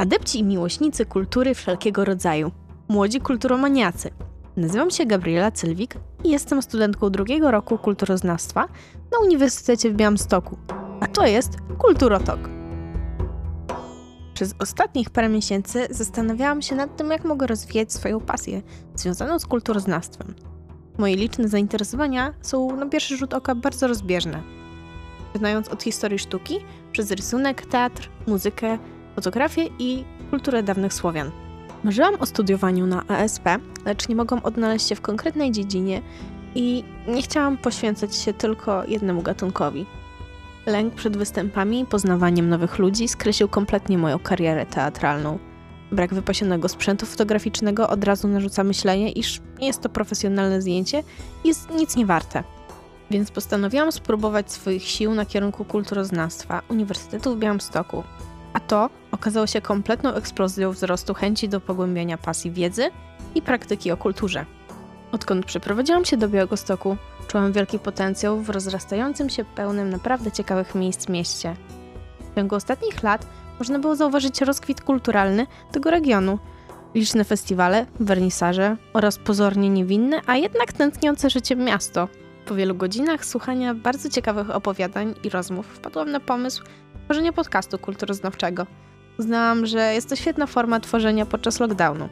Adepci i miłośnicy kultury wszelkiego rodzaju. Młodzi kulturomaniacy. Nazywam się Gabriela Cylwik i jestem studentką drugiego roku kulturoznawstwa na Uniwersytecie w Białymstoku. A to jest Kulturotok. Przez ostatnich parę miesięcy zastanawiałam się nad tym, jak mogę rozwijać swoją pasję związaną z kulturoznawstwem. Moje liczne zainteresowania są na pierwszy rzut oka bardzo rozbieżne. Zaczynając od historii sztuki, przez rysunek, teatr, muzykę, fotografię i kulturę dawnych Słowian. Marzyłam o studiowaniu na ASP, lecz nie mogłam odnaleźć się w konkretnej dziedzinie i nie chciałam poświęcać się tylko jednemu gatunkowi. Lęk przed występami i poznawaniem nowych ludzi skreślił kompletnie moją karierę teatralną. Brak wypasionego sprzętu fotograficznego od razu narzuca myślenie, iż nie jest to profesjonalne zdjęcie i jest nic nie warte. Więc postanowiłam spróbować swoich sił na kierunku kulturoznawstwa Uniwersytetu w Białymstoku, to okazało się kompletną eksplozją wzrostu chęci do pogłębiania pasji wiedzy i praktyki o kulturze. Odkąd przeprowadziłam się do Białegostoku, czułam wielki potencjał w rozrastającym się pełnym naprawdę ciekawych miejsc mieście. W ciągu ostatnich lat można było zauważyć rozkwit kulturalny tego regionu. Liczne festiwale, wernisaże oraz pozornie niewinne, a jednak tętniące życiem miasto. Po wielu godzinach słuchania bardzo ciekawych opowiadań i rozmów wpadłam na pomysł tworzenia podcastu kulturoznawczego. Uznałam, że jest to świetna forma tworzenia podczas lockdownu.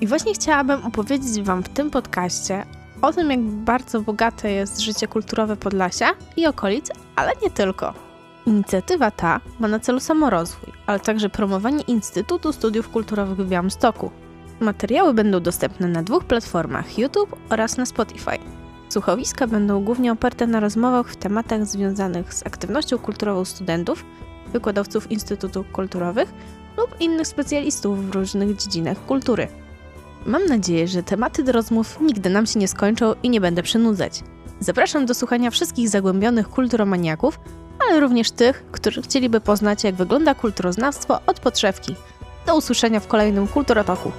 I właśnie chciałabym opowiedzieć Wam w tym podcaście o tym, jak bardzo bogate jest życie kulturowe Podlasia i okolic, ale nie tylko. Inicjatywa ta ma na celu samorozwój, ale także promowanie Instytutu Studiów Kulturowych w Białymstoku. Materiały będą dostępne na dwóch platformach YouTube oraz na Spotify. Słuchowiska będą głównie oparte na rozmowach w tematach związanych z aktywnością kulturową studentów, wykładowców instytutów kulturowych lub innych specjalistów w różnych dziedzinach kultury. Mam nadzieję, że tematy do rozmów nigdy nam się nie skończą i nie będę przynudzać. Zapraszam do słuchania wszystkich zagłębionych kulturomaniaków, ale również tych, którzy chcieliby poznać, jak wygląda kulturoznawstwo od podszewki. Do usłyszenia w kolejnym Kulturotoku.